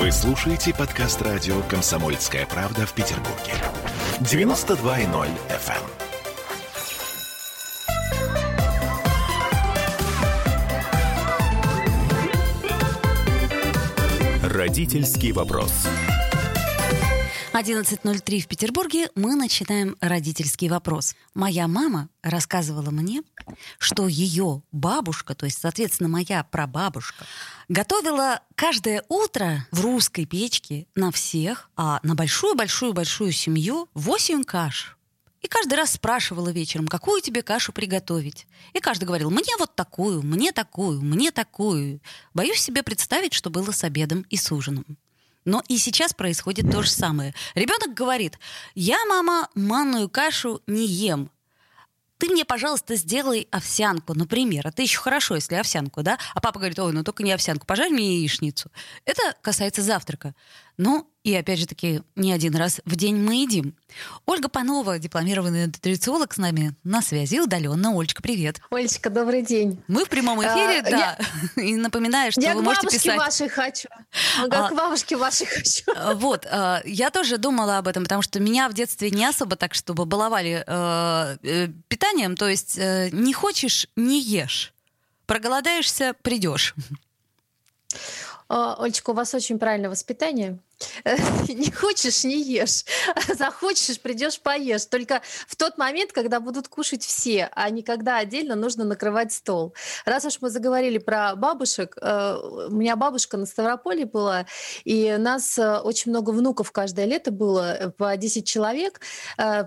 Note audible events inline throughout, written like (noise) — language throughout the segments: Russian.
Вы слушаете подкаст радио «Комсомольская правда» в Петербурге. 92.0 FM. Родительский вопрос. 11.03 в Петербурге мы начинаем родительский вопрос. Моя мама рассказывала мне, что ее бабушка, то есть, соответственно, моя прабабушка, готовила каждое утро в русской печке на всех, а на большую-большую-большую семью 8 каш. И каждый раз спрашивала вечером, какую тебе кашу приготовить. И каждый говорил, мне вот такую, мне такую, мне такую. Боюсь себе представить, что было с обедом и с ужином. Но и сейчас происходит то же самое. Ребенок говорит, я, мама, манную кашу не ем. Ты мне, пожалуйста, сделай овсянку, например. Это еще хорошо, если овсянку, да? А папа говорит, ой, ну только не овсянку, пожарь мне яичницу. Это касается завтрака. Ну, и опять же таки, не один раз в день мы едим. Ольга Панова, дипломированный нутрициолог с нами на связи удаленно. Олечка, привет. Олечка, добрый день. Мы в прямом эфире, а, да. Я... (laughs) И напоминаю, что я вы можете писать... Я к бабушке вашей хочу. А, к бабушке вашей хочу. А, вот, а, я тоже думала об этом, потому что меня в детстве не особо так, чтобы баловали э, э, питанием. То есть э, не хочешь — не ешь. Проголодаешься — придешь. Олечка, у вас очень правильное воспитание. (laughs) не хочешь, не ешь. Захочешь, придешь, поешь. Только в тот момент, когда будут кушать все, а не когда отдельно нужно накрывать стол. Раз уж мы заговорили про бабушек, э, у меня бабушка на Ставрополе была, и нас э, очень много внуков каждое лето было, э, по 10 человек,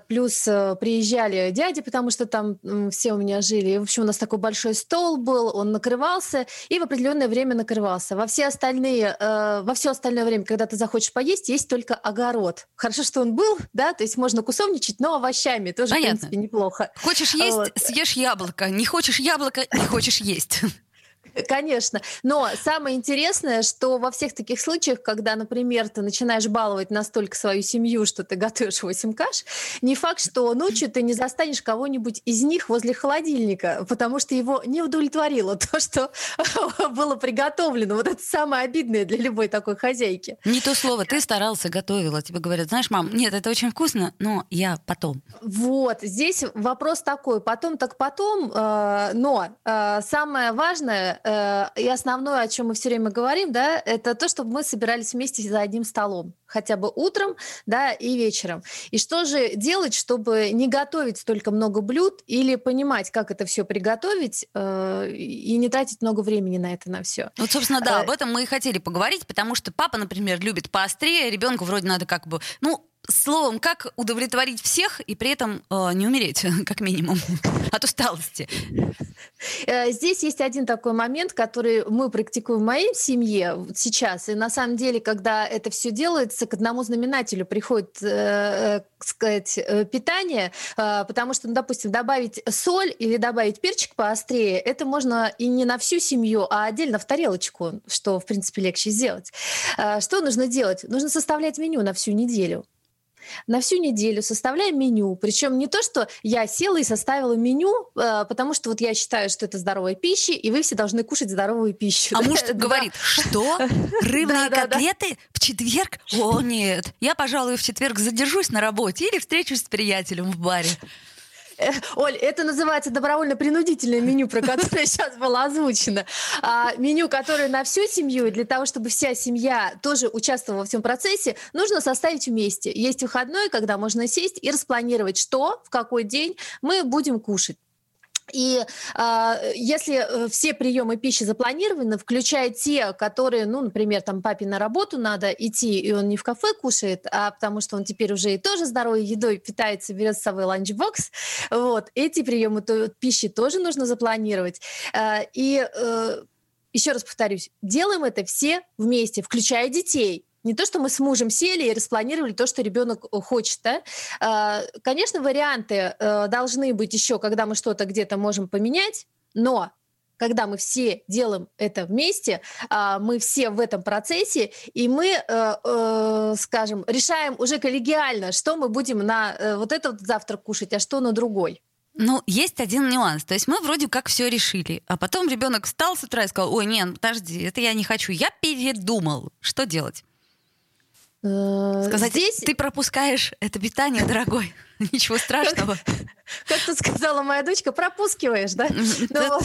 плюс приезжали дяди, потому что там все у меня жили. И, в общем, у нас такой большой стол был, он накрывался, и в определенное время накрывался. Во все остальные, во все остальное время, когда ты захочешь хочешь поесть, есть только огород. Хорошо, что он был, да, то есть можно кусовничать, но овощами тоже, Понятно. в принципе, неплохо. Хочешь есть, вот. съешь яблоко. Не хочешь яблоко, не хочешь есть. (laughs) (laughs) Конечно. Но самое интересное, что во всех таких случаях, когда, например, ты начинаешь баловать настолько свою семью, что ты готовишь 8 каш, не факт, что ночью ты не застанешь кого-нибудь из них возле холодильника, потому что его не удовлетворило (laughs) то, что (laughs) было приготовлено. Вот это самое обидное для любой такой хозяйки. Не то слово. Ты старался, готовила. Тебе говорят, знаешь, мам, нет, это очень вкусно, но я потом. Вот. Здесь вопрос такой. Потом так потом, э, но э, самое важное Э, и основное, о чем мы все время говорим, да, это то, чтобы мы собирались вместе за одним столом, хотя бы утром, да, и вечером. И что же делать, чтобы не готовить столько много блюд или понимать, как это все приготовить э, и не тратить много времени на это на все. Вот, собственно, да, э, об этом мы и хотели поговорить, потому что папа, например, любит поострее, ребенку вроде надо как бы, ну, Словом, как удовлетворить всех и при этом э, не умереть, (laughs) как минимум, (laughs) от усталости? Э, здесь есть один такой момент, который мы практикуем в моей семье сейчас. И на самом деле, когда это все делается, к одному знаменателю приходит, э, э сказать, э, питание, э, потому что, ну, допустим, добавить соль или добавить перчик поострее, это можно и не на всю семью, а отдельно в тарелочку, что, в принципе, легче сделать. Э, что нужно делать? Нужно составлять меню на всю неделю на всю неделю составляем меню. Причем не то, что я села и составила меню, э, потому что вот я считаю, что это здоровая пища, и вы все должны кушать здоровую пищу. А (laughs) муж говорит, что? Рыбные котлеты в четверг? О, нет. Я, пожалуй, в четверг задержусь на работе или встречусь с приятелем в баре. (laughs) Оль, это называется добровольно-принудительное меню, про которое (laughs) сейчас было озвучено. А, меню, которое на всю семью, и для того, чтобы вся семья тоже участвовала во всем процессе, нужно составить вместе. Есть выходной, когда можно сесть и распланировать, что, в какой день мы будем кушать. И э, если все приемы пищи запланированы, включая те, которые, ну, например, там папе на работу надо идти, и он не в кафе кушает, а потому что он теперь уже и тоже здоровой едой питается, берет с собой ланчбокс, вот, эти приемы то, пищи тоже нужно запланировать. Э, и э, еще раз повторюсь, делаем это все вместе, включая детей не то, что мы с мужем сели и распланировали то, что ребенок э, хочет. Да? А, конечно, варианты э, должны быть еще, когда мы что-то где-то можем поменять, но когда мы все делаем это вместе, а, мы все в этом процессе, и мы, э, скажем, решаем уже коллегиально, что мы будем на вот этот завтрак кушать, а что на другой. Ну, есть один нюанс. То есть мы вроде как все решили, а потом ребенок встал с утра и сказал, ой, нет, подожди, это я не хочу, я передумал. Что делать? Э, Сказать, здесь... ты пропускаешь это питание, дорогой. (laughs) Ничего страшного. Как тут сказала моя дочка, пропускиваешь, да? Ну,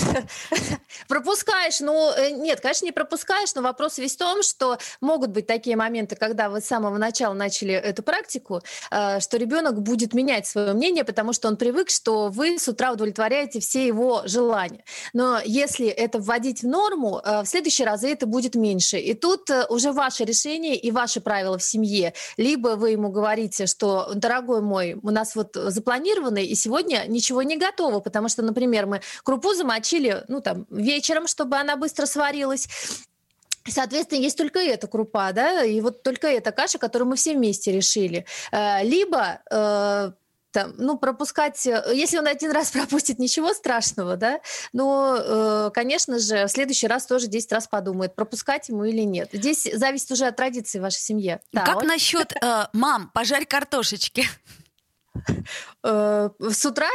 (laughs) пропускаешь, ну, э, нет, конечно, не пропускаешь, но вопрос весь в том, что могут быть такие моменты, когда вы с самого начала начали эту практику, э, что ребенок будет менять свое мнение, потому что он привык, что вы с утра удовлетворяете все его желания. Но если это вводить в норму, э, в следующий раз это будет меньше. И тут уже ваше решение и ваши правила в семье. Либо вы ему говорите, что, дорогой мой, у нас вот запланированы, и сегодня ничего не готово, потому что, например, мы крупу замочили, ну, там, вечером, чтобы она быстро сварилась, Соответственно, есть только эта крупа, да, и вот только эта каша, которую мы все вместе решили. Э, либо э, там, ну, пропускать, э, если он один раз (laughs) пропустит, ничего страшного, да, но, конечно же, в следующий раз тоже 10 раз подумает, пропускать ему или нет. Здесь зависит уже от традиции в вашей семье. Да, как вот. насчет, э, мам, пожарь картошечки? Э, с утра?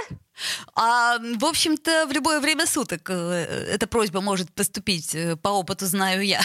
А, в общем-то, в любое время суток э, эта просьба может поступить, э, по опыту знаю я.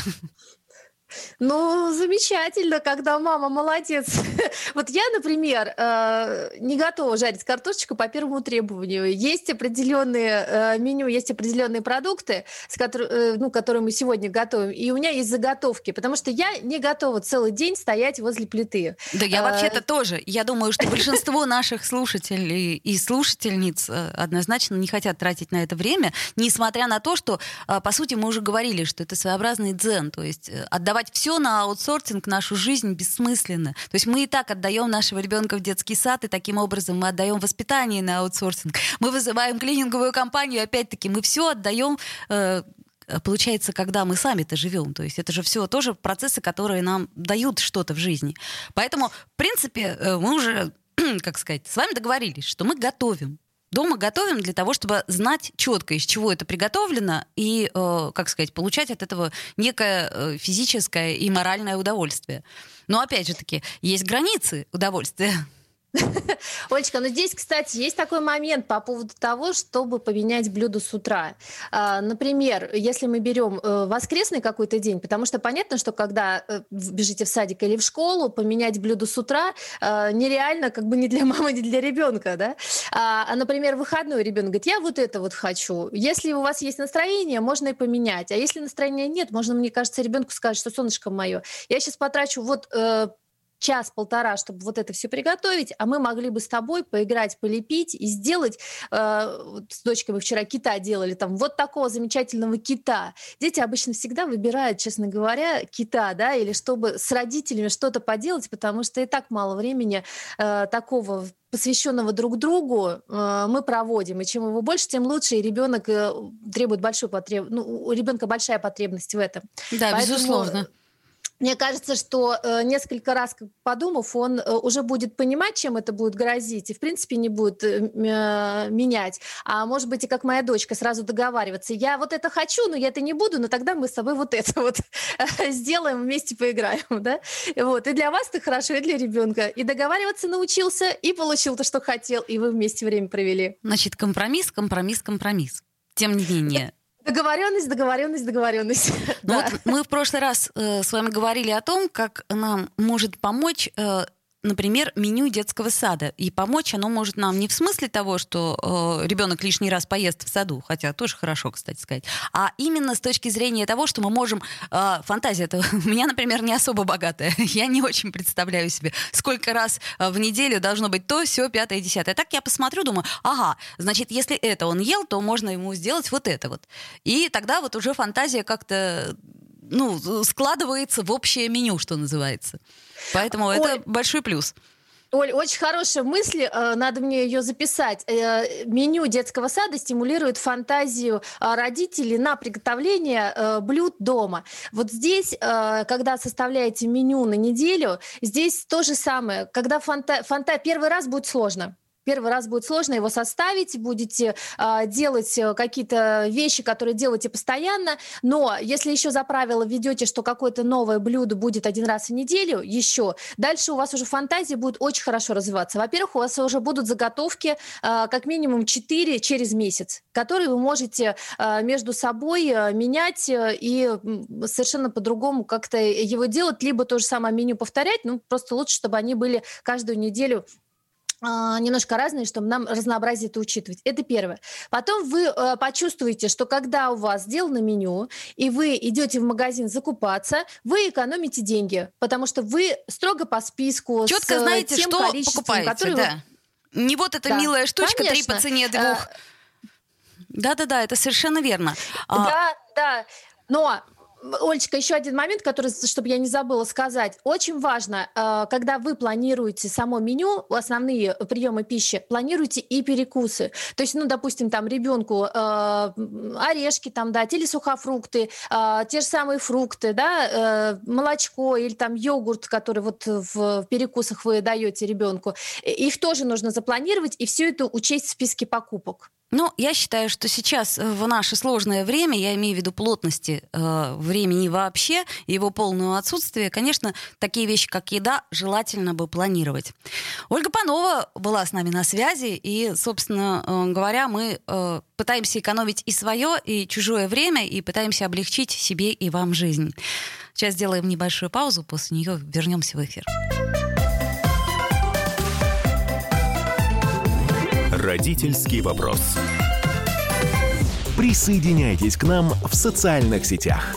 Ну, замечательно, когда мама молодец. (laughs) вот я, например, э, не готова жарить картошечку по первому требованию. Есть определенные э, меню, есть определенные продукты, с котор- э, ну, которые мы сегодня готовим, и у меня есть заготовки, потому что я не готова целый день стоять возле плиты. Да, я вообще-то тоже. Я думаю, что большинство наших слушателей и слушательниц однозначно не хотят тратить на это время, несмотря на то, что, по сути, мы уже говорили, что это своеобразный дзен, то есть отдавать отдавать все на аутсорсинг, нашу жизнь бессмысленно. То есть мы и так отдаем нашего ребенка в детский сад, и таким образом мы отдаем воспитание на аутсорсинг. Мы вызываем клининговую компанию, опять-таки мы все отдаем э, получается, когда мы сами-то живем. То есть это же все тоже процессы, которые нам дают что-то в жизни. Поэтому, в принципе, э, мы уже, (clears throat) как сказать, с вами договорились, что мы готовим дома готовим для того, чтобы знать четко, из чего это приготовлено, и, э, как сказать, получать от этого некое э, физическое и моральное удовольствие. Но опять же таки, есть границы удовольствия. (laughs) Олечка, ну здесь, кстати, есть такой момент по поводу того, чтобы поменять блюдо с утра. А, например, если мы берем э, воскресный какой-то день, потому что понятно, что когда э, бежите в садик или в школу, поменять блюдо с утра э, нереально, как бы не для мамы, (laughs) не для ребенка, да? А, а, например, выходной ребенок говорит, я вот это вот хочу. Если у вас есть настроение, можно и поменять. А если настроения нет, можно, мне кажется, ребенку сказать, что солнышко мое, я сейчас потрачу вот час-полтора, чтобы вот это все приготовить, а мы могли бы с тобой поиграть, полепить и сделать, э, вот с дочкой мы вчера кита делали, там вот такого замечательного кита. Дети обычно всегда выбирают, честно говоря, кита, да, или чтобы с родителями что-то поделать, потому что и так мало времени э, такого посвященного друг другу э, мы проводим. И чем его больше, тем лучше. И ребенок э, требует большую потребность. Ну, у ребенка большая потребность в этом. Да, Поэтому, безусловно. Мне кажется, что э, несколько раз подумав, он э, уже будет понимать, чем это будет грозить, и в принципе не будет э, менять. А может быть, и как моя дочка, сразу договариваться. Я вот это хочу, но я это не буду, но тогда мы с тобой вот это вот (laughs) сделаем, вместе поиграем. (laughs) Да? Вот. И для вас это хорошо, и для ребенка. И договариваться научился, и получил то, что хотел, и вы вместе время провели. Значит, компромисс, компромисс, компромисс. Тем не менее, Договоренность, договоренность, договоренность. Ну да. вот мы в прошлый раз э, с вами говорили о том, как нам может помочь э, например, меню детского сада. И помочь оно может нам не в смысле того, что э, ребенок лишний раз поест в саду, хотя тоже хорошо, кстати сказать, а именно с точки зрения того, что мы можем... Э, фантазия это (laughs) у меня, например, не особо богатая. (laughs) Я не очень представляю себе, сколько раз э, в неделю должно быть то, все, пятое, десятое. Так я посмотрю, думаю, ага, значит, если это он ел, то можно ему сделать вот это вот. И тогда вот уже фантазия как-то ну, складывается в общее меню, что называется. Поэтому Ой. это большой плюс. Оль, очень хорошая мысль, э, надо мне ее записать. Э, меню детского сада стимулирует фантазию э, родителей на приготовление блюд дома. Вот здесь, когда составляете меню на неделю, здесь то же самое. Когда фанта... фанта... Первый раз будет сложно Первый раз будет сложно его составить, будете э, делать какие-то вещи, которые делаете постоянно, но если еще за правило введете, что какое-то новое блюдо будет один раз в неделю, еще, дальше у вас уже фантазия будет очень хорошо развиваться. Во-первых, у вас уже будут заготовки э, как минимум 4 через месяц, которые вы можете э, между собой э, менять и совершенно по-другому как-то его делать, либо то же самое меню повторять, ну, просто лучше, чтобы они были каждую неделю а, немножко разные, чтобы нам разнообразие это учитывать. Это первое. Потом вы э, почувствуете, что когда у вас сделано меню, и вы идете в магазин закупаться, вы экономите деньги, потому что вы строго по списку Четко с знаете, тем что количеством, покупаете, которое да. вы... Не вот эта Да, милая штучка, три конечно. по цене Э, двух. Да-да-да, это совершенно верно. А, Да, да. Но Олечка, еще один момент, который, чтобы я не забыла сказать. Очень важно, э, когда вы планируете само меню, основные приемы пищи, планируйте и перекусы. То есть, ну, допустим, там ребенку э, орешки там дать или сухофрукты, э, те же самые фрукты, да, молочко или там йогурт, который вот в перекусах вы даете ребенку. Их тоже нужно запланировать и все это учесть в списке покупок. Ну, я считаю, что сейчас в наше сложное время, я имею в виду плотности э, времени вообще, его полное отсутствие, конечно, такие вещи, как еда, желательно бы планировать. Ольга Панова была с нами на связи, и, собственно э, говоря, мы э, пытаемся экономить и свое, и чужое время, и пытаемся облегчить себе и вам жизнь. Сейчас сделаем небольшую паузу, после нее вернемся в эфир. Родительский вопрос. Присоединяйтесь к нам в социальных сетях.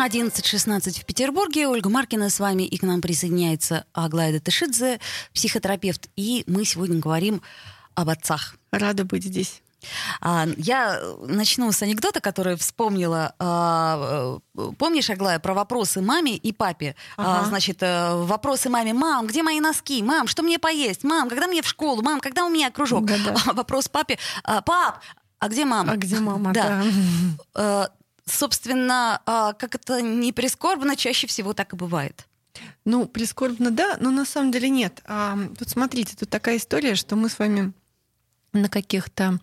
11.16 в Петербурге. Ольга Маркина с вами. И к нам присоединяется Аглая Датышидзе, психотерапевт. И мы сегодня говорим об отцах. Рада быть здесь. А, Я начну с анекдота, который вспомнила. А, э, Помнишь, Аглая, про вопросы маме и папе? А, Ага. Значит, э, вопросы маме. Мам, где мои носки? Мам, что мне поесть? Мам, когда мне в школу? Мам, когда у меня кружок? Да-да. Вопрос папе. «А, Пап, а где мама? А где мама? Да. Да. Собственно, а, как это не прискорбно, чаще всего так и бывает. Ну, прискорбно, да, но на самом деле нет. А, тут смотрите, тут такая история, что мы с вами на каких-то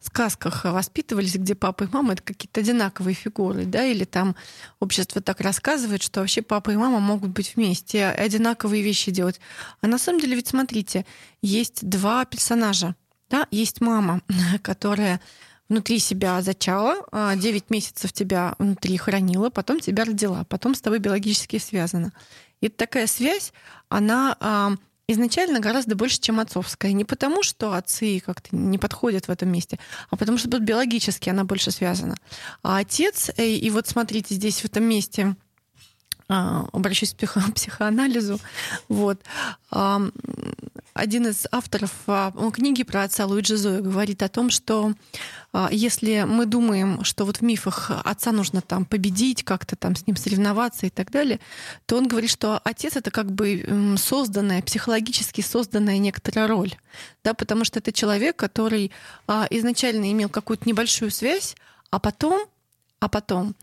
сказках воспитывались, где папа и мама это какие-то одинаковые фигуры, да, или там общество так рассказывает, что вообще папа и мама могут быть вместе, и одинаковые вещи делать. А на самом деле, ведь смотрите, есть два персонажа, да, есть мама, (laughs) которая внутри себя зачала, 9 месяцев тебя внутри хранила, потом тебя родила, потом с тобой биологически связана. И такая связь, она а, изначально гораздо больше, чем отцовская. Не потому, что отцы как-то не подходят в этом месте, а потому что биологически она больше связана. А отец, э, и вот смотрите, здесь в этом месте а, обращусь к психо- (laughs) психоанализу. Вот. А, Один из авторов а, книги про отца Луиджи Зоя говорит о том, что а, если мы думаем, что вот в мифах отца нужно там победить, как-то там с ним соревноваться и так далее, то он говорит, что отец это как бы созданная, психологически созданная некоторая роль, да, потому что это человек, который а, изначально имел какую-то небольшую связь, а потом, а потом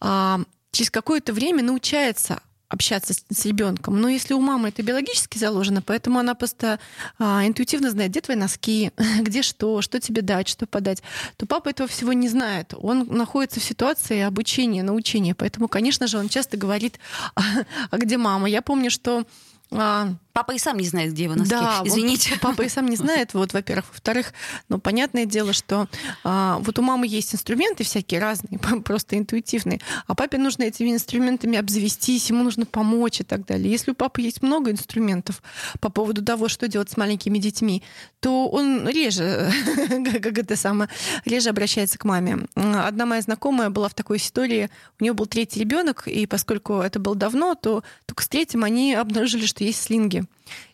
а, через какое-то время научается общаться с, с ребенком. Но если у мамы это биологически заложено, поэтому она просто а, интуитивно знает, где твои носки, (laughs) где что, что тебе дать, что подать, то папа этого всего не знает. Он находится в ситуации обучения, научения. Поэтому, конечно же, он часто говорит, а, (laughs) а где мама? Я помню, что а, Папа и сам не знает, где его носки. да, вот Извините. папа и сам не знает, вот, во-первых. Во-вторых, ну, понятное дело, что а, вот у мамы есть инструменты всякие разные, (laughs) просто интуитивные, а папе нужно этими инструментами обзавестись, ему нужно помочь и так далее. Если у папы есть много инструментов по поводу того, что делать с маленькими детьми, то он реже, (laughs) как это самое, реже обращается к маме. Одна моя знакомая была в такой истории, у нее был третий ребенок, и поскольку это было давно, то только с третьим они обнаружили, что есть слинги.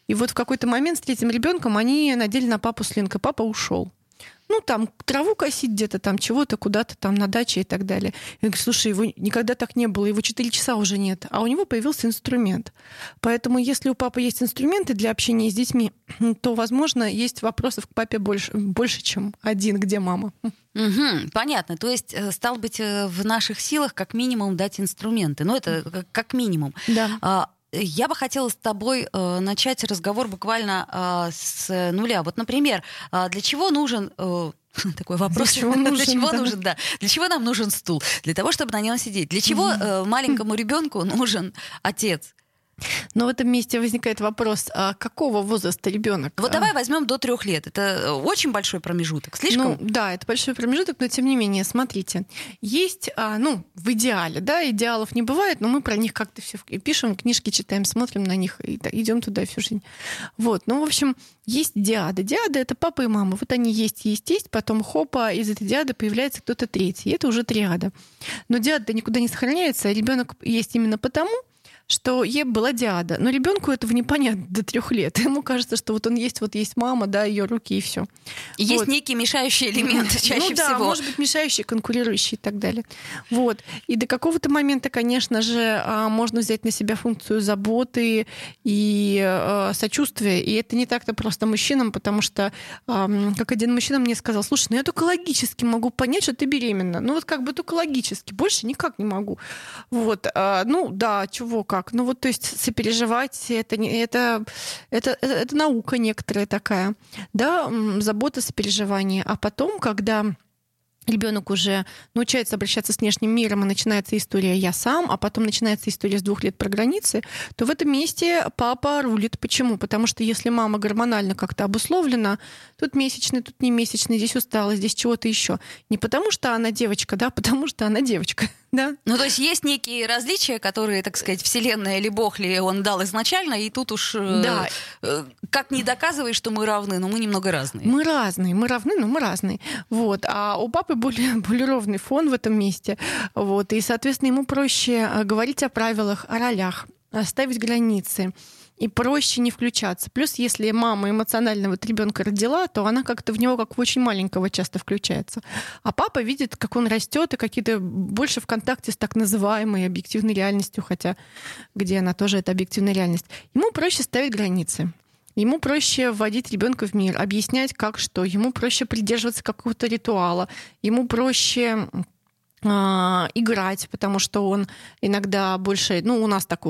И вот в какой-то момент с третьим ребенком они надели на папу слинг, и папа ушел. ну, там, траву косить где-то, там, чего-то, куда-то там на даче и так далее. Я говорю, слушай, его никогда так не было, его 4 часа уже нет, а у него появился инструмент. Поэтому, если у папы есть инструменты для общения с детьми, (clears throat) то, возможно, есть вопросов к папе больше, больше чем один, где мама. Угу, понятно. То есть, э, стал быть, э, в наших силах как минимум дать инструменты. Ну, это как минимум. Да. А, я бы хотела с тобой э, начать разговор буквально э, с нуля. Вот, например, э, для чего нужен э, (laughs) такой вопрос. (laughs) Для чего нужен, для чего да. нужен, да. Для чего нам нужен стул? Для того, чтобы на нем сидеть. Для чего э, маленькому ребенку нужен отец? Но в этом месте возникает вопрос, а какого возраста ребенок? Вот давай возьмем до трех лет. Это э, очень большой промежуток. Слишком? Ну, да, это большой промежуток, но тем не менее, смотрите, есть, а, ну, в идеале, да, идеалов не бывает, но мы про них как-то все пишем, книжки читаем, смотрим на них и да, идем туда всю жизнь. Вот, ну, в общем, есть диады. Диады — это папа и мама. Вот они есть, есть, есть, потом хопа, из этой диады появляется кто-то третий. И это уже триада. Но диада никуда не сохраняется, а ребенок есть именно потому, что ей была диада. Но ребенку этого непонятно до трех лет. Ему кажется, что вот он есть, вот есть мама, да, ее руки и все. И Есть некий мешающий элемент (laughs) чаще ну, да, всего. может быть, мешающий, конкурирующий и так далее. Вот. И до какого-то момента, конечно же, а, можно взять на себя функцию заботы и э, сочувствия. И это не так-то просто мужчинам, потому что, как один мужчина мне сказал, слушай, ну я только логически могу понять, что ты беременна. Ну вот как бы только логически, больше никак не могу. Вот. а, Ну да, чего, как. Ну вот, то есть сопереживать, это, не, это, это, это, наука некоторая такая. Да, забота, сопереживание. А потом, когда ребенок уже научается обращаться с внешним миром, и начинается история «я сам», а потом начинается история с двух лет про границы, то в этом месте папа рулит. Почему? Потому что если мама гормонально как-то обусловлена, тут месячный, тут не месячный, здесь устала, здесь чего-то еще. Не потому что она девочка, да, а потому что она девочка. Да? Ну, то есть есть некие различия, которые, так сказать, Вселенная или Бог ли он дал изначально, и тут уж э, Да. э, как не доказывай, что мы равны, но мы немного разные. Мы разные, мы равны, но мы разные. Вот. А у папы более, (laughs) более ровный фон в этом месте. Вот. И, соответственно, ему проще э, говорить о правилах, о ролях, э, ставить границы. И проще не включаться. Плюс, если мама эмоционально вот ребенка родила, то она как-то в него, как в очень маленького, часто включается. А папа видит, как он растет и какие-то больше в контакте с так называемой объективной реальностью, хотя где она тоже это объективная реальность. Ему проще ставить границы. Ему проще вводить ребенка в мир, объяснять, как что. Ему проще придерживаться какого-то ритуала. Ему проще играть, потому что он иногда больше, ну, у нас так,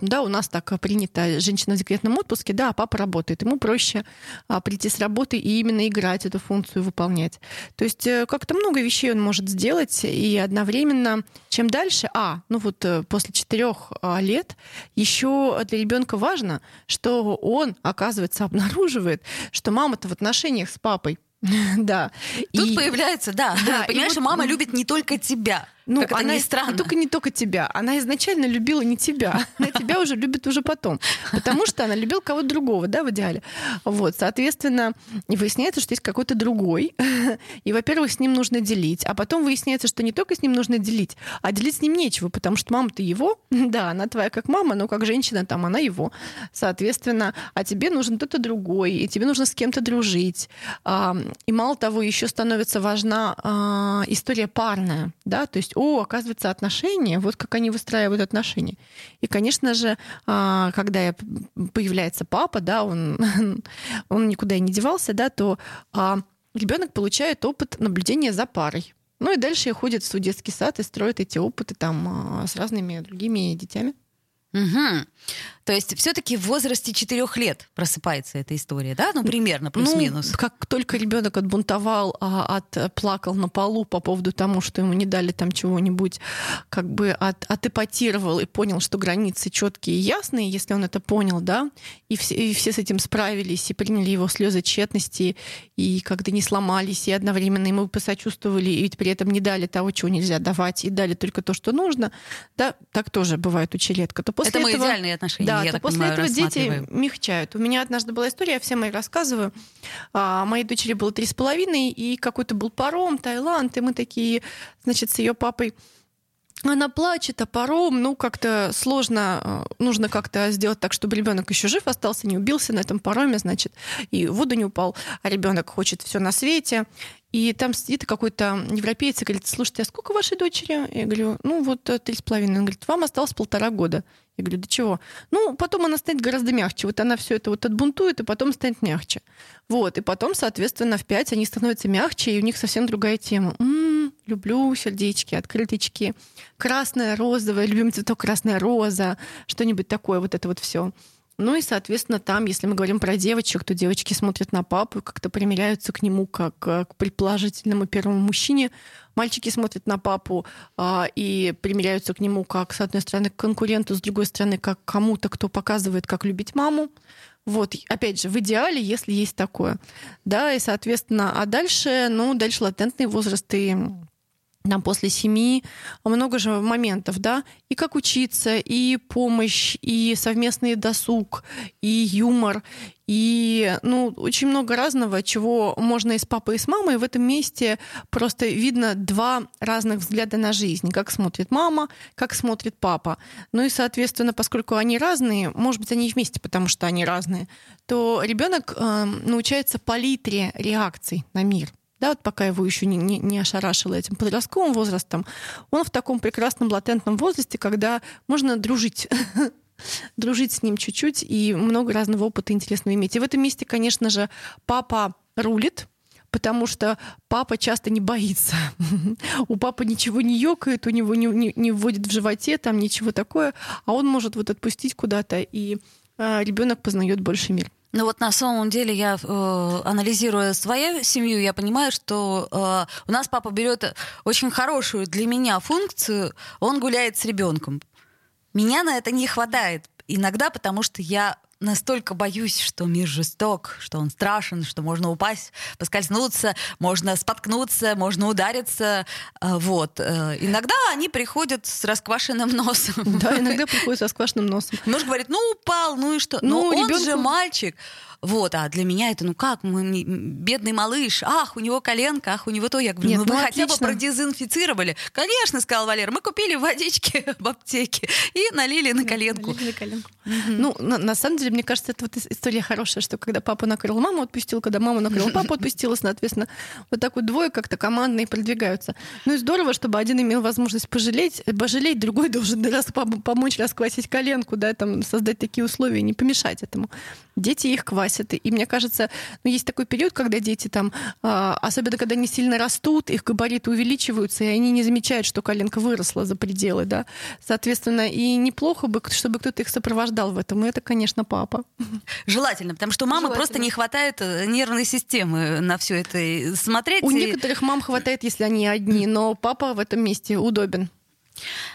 да, у нас так принято, женщина в декретном отпуске, да, а папа работает. Ему проще а, прийти с работы и именно играть эту функцию выполнять. То есть э, как-то много вещей он может сделать, и одновременно, чем дальше, а, ну вот э, после четырех а, лет еще для ребенка важно, что он, оказывается, (laughs) обнаруживает, что мама-то в отношениях с папой (laughs) да. Тут И- появляется, да, Да, понимаешь, вот- мама любит не только тебя. Ну, как она и- странно. только не только тебя. Она изначально любила не тебя. (laughs) Она тебя уже любит уже потом. Потому что она любила кого-то другого, да, в идеале. Вот, соответственно, и выясняется, что есть какой-то другой. (laughs) И, во-первых, с ним нужно делить. А потом выясняется, что не только с ним нужно делить, а делить с ним нечего, потому что мама-то его. (laughs) Да, она твоя как мама, но как женщина там она его. Соответственно, а тебе нужен кто-то другой, и тебе нужно с кем-то дружить. И мало того, еще становится важна а, история парная, да, то есть, о, оказывается, отношения, вот как они выстраивают отношения. И, конечно же, а, когда появляется папа, да, он, (laughs) он никуда и не девался, да, то ребенок получает опыт наблюдения за парой. Ну и дальше ходит в детский сад и строит эти опыты там а, с разными другими детьми. Мгм. То есть все-таки в возрасте четырех лет просыпается эта история, да? Ну, примерно, плюс-минус. Ну, как только ребенок отбунтовал, а, отплакал на полу по поводу тому, что ему не дали там чего-нибудь, как бы от, отэпатировал и понял, что границы четкие и ясные, если он это понял, да, и все, и все с этим справились, и приняли его слезы тщетности, и когда не сломались, и одновременно ему посочувствовали, и ведь при этом не дали того, чего нельзя давать, и дали только то, что нужно, да, так тоже бывает у челетка. То после Это мы этого- идеальные отношения, да, я то так после понимаю, этого дети мягчают. У меня однажды была история, я всем мои рассказываю. А, моей дочери было три с половиной, и какой-то был паром, Таиланд, и мы такие, значит, с ее папой она плачет, а паром, ну, как-то сложно, э, нужно как-то сделать так, чтобы ребенок еще жив остался, не убился на этом пароме, значит, и в воду не упал, а ребенок хочет все на свете. И там сидит какой-то европеец и говорит, слушайте, а сколько вашей дочери? Я говорю, ну вот э, три с половиной. Он говорит, вам осталось полтора года. Я говорю, да чего? Ну, потом она станет гораздо мягче. Вот она все это вот отбунтует, и потом станет мягче. Вот, и потом, соответственно, в пять они становятся мягче, и у них совсем другая тема. М-м, люблю сердечки, открыточки. Красная, розовая, любимый цветок красная роза, что-нибудь такое, вот это вот все. Ну и, соответственно, там, если мы говорим про девочек, то девочки смотрят на папу и как-то примеряются к нему как к предположительному первому мужчине. Мальчики смотрят на папу а, и примеряются к нему как, с одной стороны, к конкуренту, с другой стороны, как кому-то, кто показывает, как любить маму. Вот, опять же, в идеале, если есть такое. Да, и, соответственно, а дальше, ну, дальше латентный возраст и нам после семи много же моментов, да, и как учиться, и помощь, и совместный досуг, и юмор, и, ну, очень много разного, чего можно и с папой, и с мамой. В этом месте просто видно два разных взгляда на жизнь. Как смотрит мама, как смотрит папа. Ну и, соответственно, поскольку они разные, может быть, они вместе, потому что они разные, то ребенок э, научается палитре реакций на мир да, вот пока его еще не, не, не ошарашило этим подростковым возрастом, он в таком прекрасном латентном возрасте, когда можно дружить (laughs) дружить с ним чуть-чуть и много разного опыта интересного иметь. И в этом месте, конечно же, папа рулит, потому что папа часто не боится. (laughs) у папы ничего не ёкает, у него не, не, не вводит в животе, там ничего такое, а он может вот отпустить куда-то, и э, ребенок познает больше мир. Ну вот на самом деле я, э, анализируя свою семью, я понимаю, что э, у нас папа берет очень хорошую для меня функцию, он гуляет с ребенком. Меня на это не хватает. Иногда потому, что я настолько боюсь, что мир жесток, что он страшен, что можно упасть, поскользнуться, можно споткнуться, можно удариться. Э, вот. Э, иногда они приходят с расквашенным носом. Да, иногда приходят с расквашенным носом. Муж говорит, ну упал, ну и что? Ну, он же мальчик. Вот, а для меня это, ну как, мы, бедный малыш, ах, у него коленка, ах, у него то. Я говорю, Нет, ну, ну вы отлично. хотя бы продезинфицировали. Конечно, сказал Валера, мы купили водички (laughs) в аптеке и налили на коленку. Налили на коленку. Ну, на, на самом деле, мне кажется, это вот история хорошая, что когда папа накрыл маму, отпустил, когда мама накрыла папу, (laughs) отпустила, соответственно, вот так вот двое как-то командные продвигаются. Ну и здорово, чтобы один имел возможность пожалеть, пожалеть, другой должен (laughs) раз помочь расквасить коленку, да, там, создать такие условия, не помешать этому. Дети их квасят. И мне кажется, ну, есть такой период, когда дети там, а, особенно когда они сильно растут, их габариты увеличиваются, и они не замечают, что коленка выросла за пределы, да. Соответственно, и неплохо бы, чтобы кто-то их сопровождал в этом. И это, конечно, папа. Желательно, потому что мамы просто не хватает э, нервной системы на все это смотреть. У и... некоторых мам хватает, если они одни, но папа в этом месте удобен.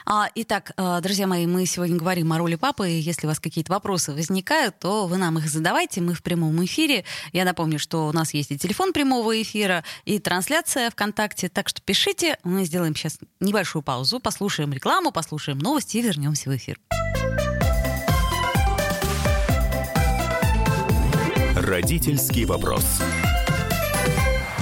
А, итак, э, друзья мои, мы сегодня говорим о роли папы. Если у вас какие-то вопросы возникают, то вы нам их задавайте. Мы в прямом эфире. Я напомню, что у нас есть и телефон прямого эфира, и трансляция ВКонтакте. Так что пишите. Мы сделаем сейчас небольшую паузу, послушаем рекламу, послушаем новости и вернемся в эфир. Родительский вопрос.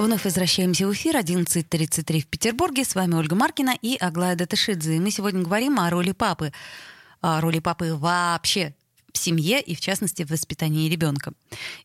Вновь возвращаемся в эфир. 11.33 в Петербурге. С вами Ольга Маркина и Аглая Датышидзе. И мы сегодня говорим о роли папы. О роли папы вообще в семье и, в частности, в воспитании ребенка.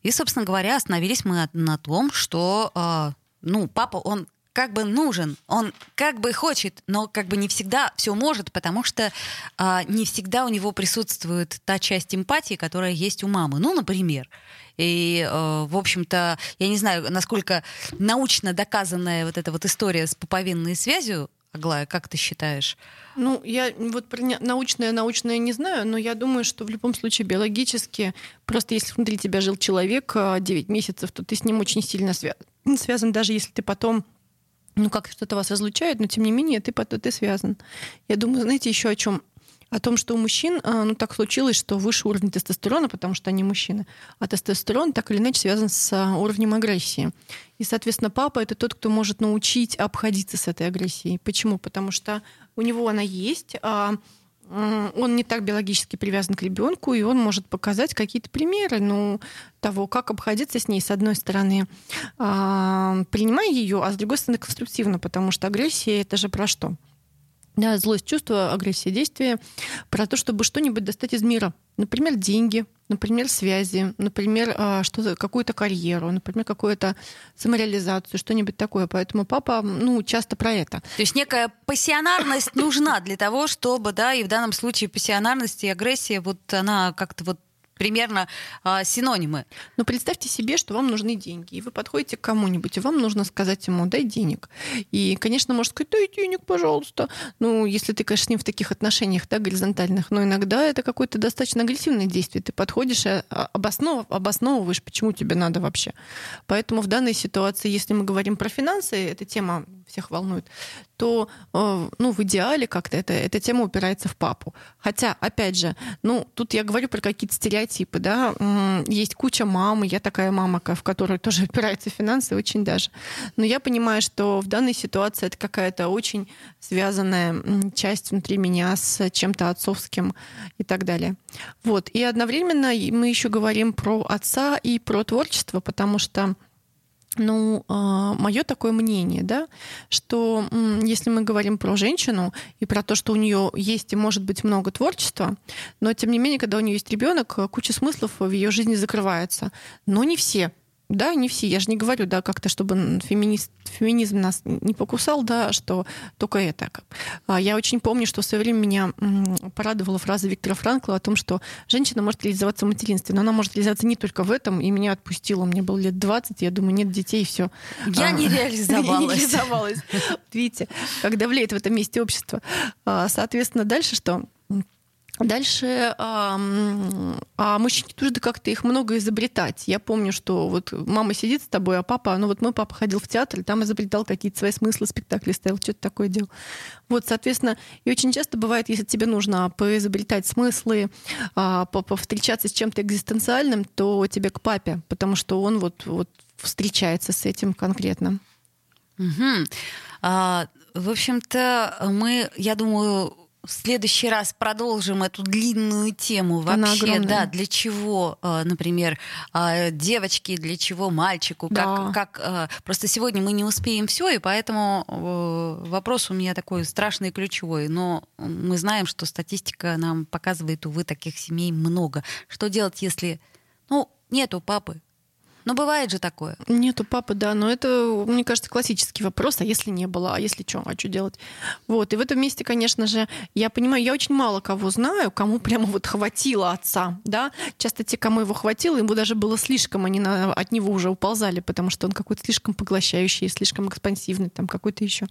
И, собственно говоря, остановились мы на том, что, а, ну, папа, он как бы нужен, он как бы хочет, но как бы не всегда все может, потому что а, не всегда у него присутствует та часть эмпатии, которая есть у мамы. Ну, например. И, э, в общем-то, я не знаю, насколько научно доказанная вот эта вот история с пуповинной связью, Аглая, как ты считаешь? Ну, я вот про научное, научное не знаю, но я думаю, что в любом случае биологически, просто если внутри тебя жил человек а, 9 месяцев, то ты с ним очень сильно свя- связан, даже если ты потом ну, как что-то вас разлучает, но тем не менее ты, ты связан. Я думаю, знаете, еще о чем? О том, что у мужчин, а, ну, так случилось, что выше уровень тестостерона, потому что они мужчины, а тестостерон так или иначе связан с а, уровнем агрессии. И, соответственно, папа — это тот, кто может научить обходиться с этой агрессией. Почему? Потому что у него она есть, а он не так биологически привязан к ребенку, и он может показать какие-то примеры ну, того, как обходиться с ней, с одной стороны, а, принимая ее, а с другой стороны, конструктивно, потому что агрессия это же про что? Да, злость, чувство, агрессия, действие, про то, чтобы что-нибудь достать из мира. Например, деньги, например, связи, например, а, что какую-то карьеру, например, какую-то самореализацию, что-нибудь такое. Поэтому папа, ну, часто про это. То есть некая пассионарность нужна для того, чтобы, да, и в данном случае пассионарность и агрессия, вот она как-то вот примерно а, синонимы. Но представьте себе, что вам нужны деньги, и вы подходите к кому-нибудь, и вам нужно сказать ему, дай денег. И, конечно, может сказать, дай денег, пожалуйста. Ну, если ты, конечно, с ним в таких отношениях, да, горизонтальных, но иногда это какое-то достаточно агрессивное действие. Ты подходишь и а, обоснов... обосновываешь, почему тебе надо вообще. Поэтому в данной ситуации, если мы говорим про финансы, эта тема всех волнует, то э, ну, в идеале как-то это, эта тема упирается в папу. Хотя, опять же, ну, тут я говорю про какие-то стереотипы, да, есть куча мам, и я такая мама, в которой тоже (laughs) упираются финансы очень даже. Но я понимаю, что в данной ситуации это какая-то очень связанная часть внутри меня с чем-то отцовским и так далее. Вот. И одновременно мы еще говорим про отца и про творчество, потому что ну, мое такое мнение, да, что если мы говорим про женщину и про то, что у нее есть и может быть много творчества, но тем не менее, когда у нее есть ребенок, куча смыслов в ее жизни закрывается. Но не все. Да, не все. Я же не говорю, да, как-то, чтобы феминист, феминизм нас не покусал, да, что только это. А Я очень помню, что в свое время меня порадовала фраза Виктора Франкла о том, что женщина может реализоваться в материнстве, но она может реализоваться не только в этом, и меня отпустило. Мне было лет 20, я думаю, нет детей, и все. Я (laughs) не реализовалась. Не реализовалась. Видите, как давлеет в этом месте общество. А, Соответственно, дальше что? Дальше а, а мужчине нужно как-то их много изобретать. Я помню, что вот мама сидит с тобой, а папа, ну вот мой папа ходил в театр, там изобретал какие-то свои смыслы, спектакли ставил, что-то такое делал. Вот, соответственно, и очень часто бывает, если тебе нужно поизобретать смыслы, а, по- повстречаться с чем-то экзистенциальным, то тебе к папе, потому что он вот, вот встречается с этим конкретно. Мгм. А, в общем-то, мы, я думаю, в следующий раз продолжим эту длинную тему вообще, да, для чего, а, например, а, девочки, для чего мальчику, Да. как, как а, просто сегодня мы не успеем все, и поэтому э, вопрос у меня такой страшный и ключевой, но мы знаем, что статистика нам показывает, увы, таких семей много. Что делать, если, ну, нету папы? Ну, бывает же такое. Нету папы, да, но это, мне кажется, классический вопрос, а если не было, а если что, а что делать? Вот, и в этом месте, конечно же, я понимаю, я очень мало кого знаю, кому прямо вот хватило отца, да, часто те, кому его хватило, ему даже было слишком, они на- от него уже уползали, потому что он какой-то слишком поглощающий, слишком экспансивный, там какой-то еще.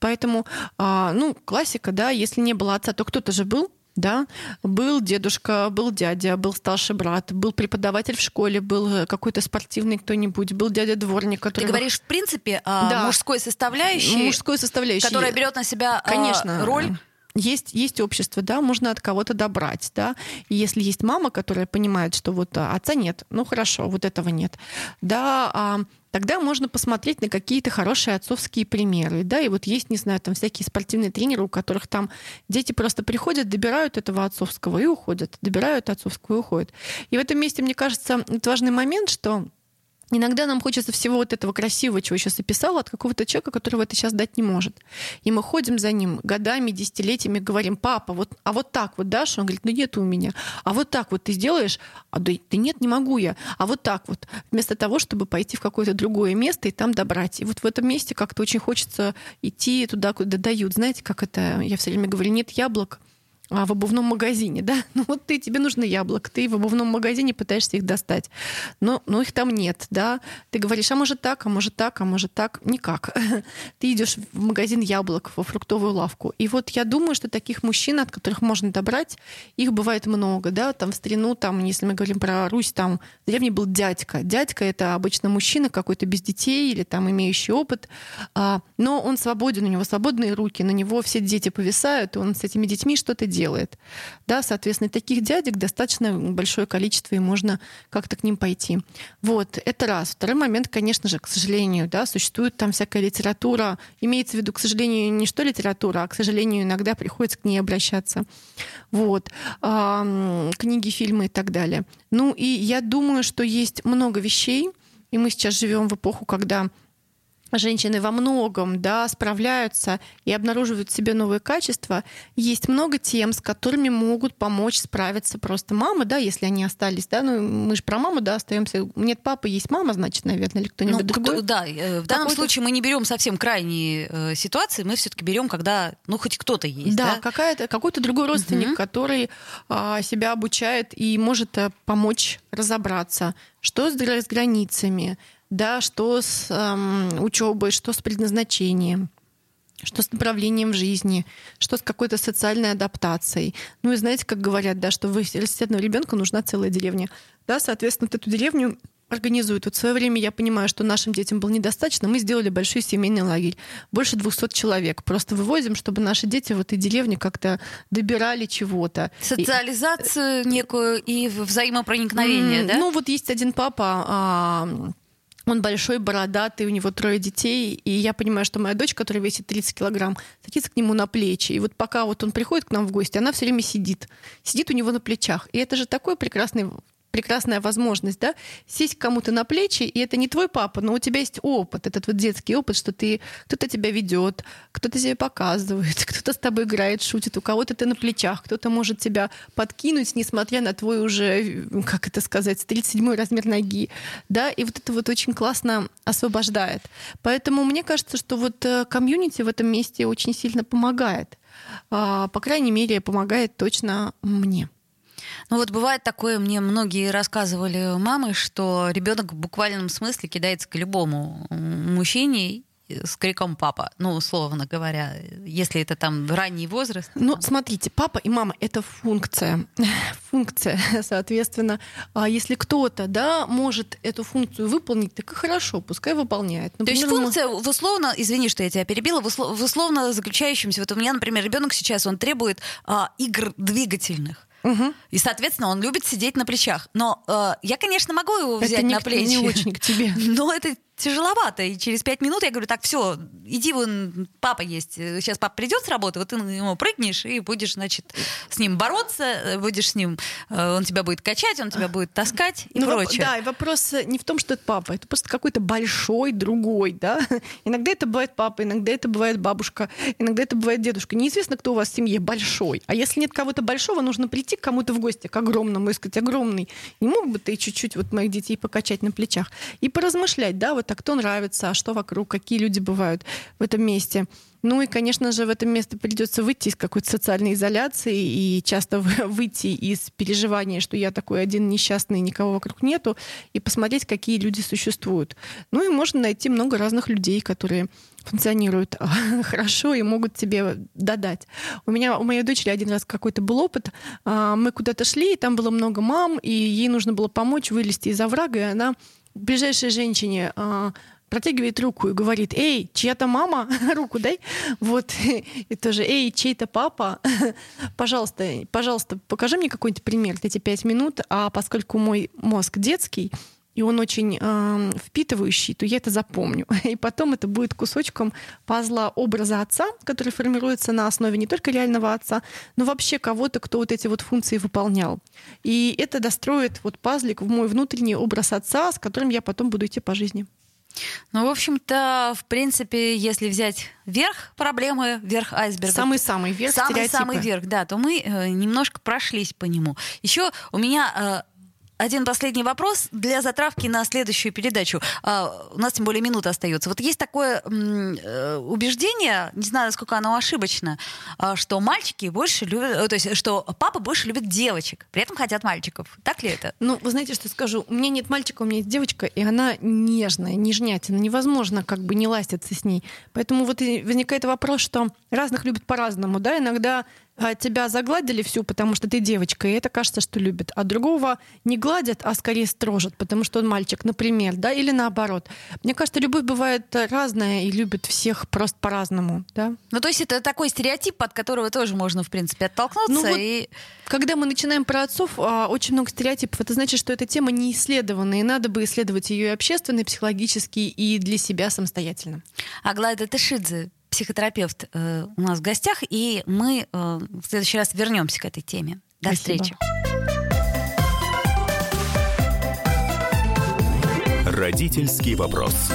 Поэтому, а, ну, классика, да, если не было отца, то кто-то же был, да, был дедушка, был дядя, был старший брат, был преподаватель в школе, был э, какой-то спортивный кто-нибудь, был дядя дворник, который... Ты говоришь, в принципе, о Да. мужской составляющей, мужской составляющей. которая берет на себя а, Конечно. роль. Есть, есть общество, да, можно от кого-то добрать, да. И если есть мама, которая понимает, что вот а, отца нет, ну хорошо, вот этого нет, да, а, тогда можно посмотреть на какие-то хорошие отцовские примеры, да, и вот есть, не знаю, там всякие спортивные тренеры, у которых там дети просто приходят, добирают этого отцовского и уходят, добирают отцовского и уходят. И в этом месте, мне кажется, это важный момент, что Иногда нам хочется всего вот этого красивого, чего я сейчас описала, от какого-то человека, которого это сейчас дать не может. И мы ходим за ним годами, десятилетиями, говорим, папа, вот, а вот так вот дашь? Он говорит, ну нет у меня. А вот так вот ты сделаешь? А да, да нет, не могу я. А вот так вот. Вместо того, чтобы пойти в какое-то другое место и там добрать. И вот в этом месте как-то очень хочется идти туда, куда дают. Знаете, как это, я все время говорю, нет яблок, в обувном магазине, да? (laughs) Ну вот ты, тебе нужно яблоко, ты в обувном магазине пытаешься их достать, но, но их там нет, да? Ты говоришь, а может так, а может так, а может так? Никак. (laughs) Ты идешь в магазин яблок, во фруктовую лавку. И вот я думаю, что таких мужчин, от которых можно добрать, их бывает много, да? Там в старину, там, если мы говорим про Русь, там в был дядька. Дядька — это обычно мужчина какой-то без детей или там имеющий опыт, а, но он свободен, у него свободные руки, на него все дети повисают, и он с этими детьми что-то делает делает. Да, соответственно, таких дядек достаточно большое количество, и можно как-то к ним пойти. Вот, это раз. Второй момент, конечно же, к сожалению, да, существует там всякая литература. Имеется в виду, к сожалению, не что литература, а, к сожалению, иногда приходится к ней обращаться. Вот. Книги, фильмы и так далее. Ну и я думаю, что есть много вещей, и мы сейчас живем в эпоху, когда женщины во многом да, справляются и обнаруживают в себе новые качества, есть много тем, с которыми могут помочь справиться просто мамы, да, если они остались, да, ну мы же про маму, да, остаемся. Нет папы, есть мама, значит, наверное, или кто-нибудь ну, другой. Кто, да, э, в данном случае мы не берем совсем крайние э, ситуации, мы все-таки берем, когда, ну, хоть кто-то есть. Да, да? Какая-то, какой-то другой родственник, угу. который а, себя обучает и может а, помочь разобраться, что с, с границами, да, что с эм, учебой, что с предназначением что с направлением в жизни, что с какой-то социальной адаптацией. Ну и знаете, как говорят, да, что вырастить одного ребенка нужна целая деревня. Да, соответственно, вот эту деревню организуют. Вот в свое время я понимаю, что нашим детям было недостаточно. Мы сделали большой семейный лагерь. Больше 200 человек. Просто вывозим, чтобы наши дети в этой деревне как-то добирали чего-то. Социализацию и... некую и взаимопроникновение, mm, да? Ну вот есть один папа, а, он большой, бородатый, у него трое детей, и я понимаю, что моя дочь, которая весит 30 килограмм, садится к нему на плечи. И вот пока вот он приходит к нам в гости, она все время сидит. Сидит у него на плечах. И это же такой прекрасный прекрасная возможность, да, сесть кому-то на плечи, и это не твой папа, но у тебя есть опыт, этот вот детский опыт, что ты кто-то тебя ведет, кто-то тебе показывает, (laughs) кто-то с тобой играет, шутит, у кого-то ты на плечах, кто-то может тебя подкинуть, несмотря на твой уже, как это сказать, 37 размер ноги, да, и вот это вот очень классно освобождает. Поэтому мне кажется, что вот э, комьюнити в этом месте очень сильно помогает. А, по крайней мере, помогает точно мне. Ну вот бывает такое, мне многие рассказывали мамы, что ребенок в буквальном смысле кидается к любому мужчине с криком папа, ну, условно говоря, если это там ранний возраст. Ну, смотрите, папа и мама — это функция. (laughs) Функция, (laughs) соответственно. А если кто-то, да, может эту функцию выполнить, так и хорошо, пускай выполняет. Например, То есть функция в условно, извини, что я тебя перебила, в условно заключающемся, вот у меня, например, ребенок сейчас, он требует а, игр двигательных. Угу. И, соответственно, он любит сидеть на плечах. Но э, я, конечно, могу его взять это на плечи. не очень к тебе. (laughs) Но это тяжеловато. И через пять минут я говорю, так, все, иди, вон, папа есть. Сейчас папа придет с работы, вот ты на него прыгнешь и будешь, значит, с ним бороться, будешь с ним, э, он тебя будет качать, он тебя будет таскать и ну, прочее. Да, и вопрос не в том, что это папа, это просто какой-то большой другой, да. (laughs) Иногда это бывает папа, иногда это бывает бабушка, иногда это бывает дедушка. Неизвестно, кто у вас в семье большой. А если нет кого-то большого, нужно прийти к кому-то в гости, к огромному, и сказать, огромный. Не мог бы ты чуть-чуть вот моих детей покачать на плечах? И поразмышлять, да, вот а кто нравится, а что вокруг, какие люди бывают в этом месте. Ну и, конечно же, в этом месте придется выйти из какой-то социальной изоляции и часто (laughs) выйти из переживания, что я такой один несчастный, никого вокруг нету, и посмотреть, какие люди существуют. Ну и можно найти много разных людей, которые функционируют (laughs) хорошо и могут тебе додать. У меня, у моей дочери один раз какой-то был опыт. А, мы куда-то шли, и там было много мам, и ей нужно было помочь вылезти из оврага, и она ближайшей женщине а, протягивает руку и говорит, эй, чья-то мама, (laughs) руку дай. Вот, (laughs) и тоже, эй, чей-то папа, (laughs) пожалуйста, пожалуйста, покажи мне какой-нибудь пример. Эти пять минут, а поскольку мой мозг детский, и он очень э, впитывающий, то я это запомню. (laughs) И потом это будет кусочком пазла образа отца, который формируется на основе не только реального отца, но вообще кого-то, кто вот эти вот функции выполнял. И это достроит вот пазлик в мой внутренний образ отца, с которым я потом буду идти по жизни. Ну, в общем-то, в принципе, если взять верх проблемы, верх айсберга. Самый-самый верх Самый-самый верх, да, то мы э, немножко прошлись по нему. Еще у меня э, один последний вопрос для затравки на следующую передачу. А, у нас тем более минута остается. Вот есть такое э, убеждение, не знаю, насколько оно ошибочно, а, что мальчики больше любят, э, то есть, что папа больше любит девочек, при этом хотят мальчиков. Так ли это? Ну, вы знаете, что скажу? У меня нет мальчика, у меня есть девочка, и она нежная, нежнятина. Невозможно как бы не ластиться с ней. Поэтому вот возникает вопрос, что разных любят по-разному, да, иногда тебя загладили всю, потому что ты девочка, и это кажется, что любит. А другого не гладят, а скорее строжат, потому что он мальчик, например, да, или наоборот. Мне кажется, любовь бывает разная и любит всех просто по-разному, да. Ну, то есть это такой стереотип, от которого тоже можно, в принципе, оттолкнуться. Ну, вот, и... Когда мы начинаем про отцов, а, очень много стереотипов. Это значит, что эта тема не исследована, и надо бы исследовать ее и общественно, и психологически, и для себя самостоятельно. Аглайда Тышидзе, психотерапевт э, у нас в гостях, и мы э, в следующий раз вернемся к этой теме. До Спасибо. встречи. Родительский вопрос.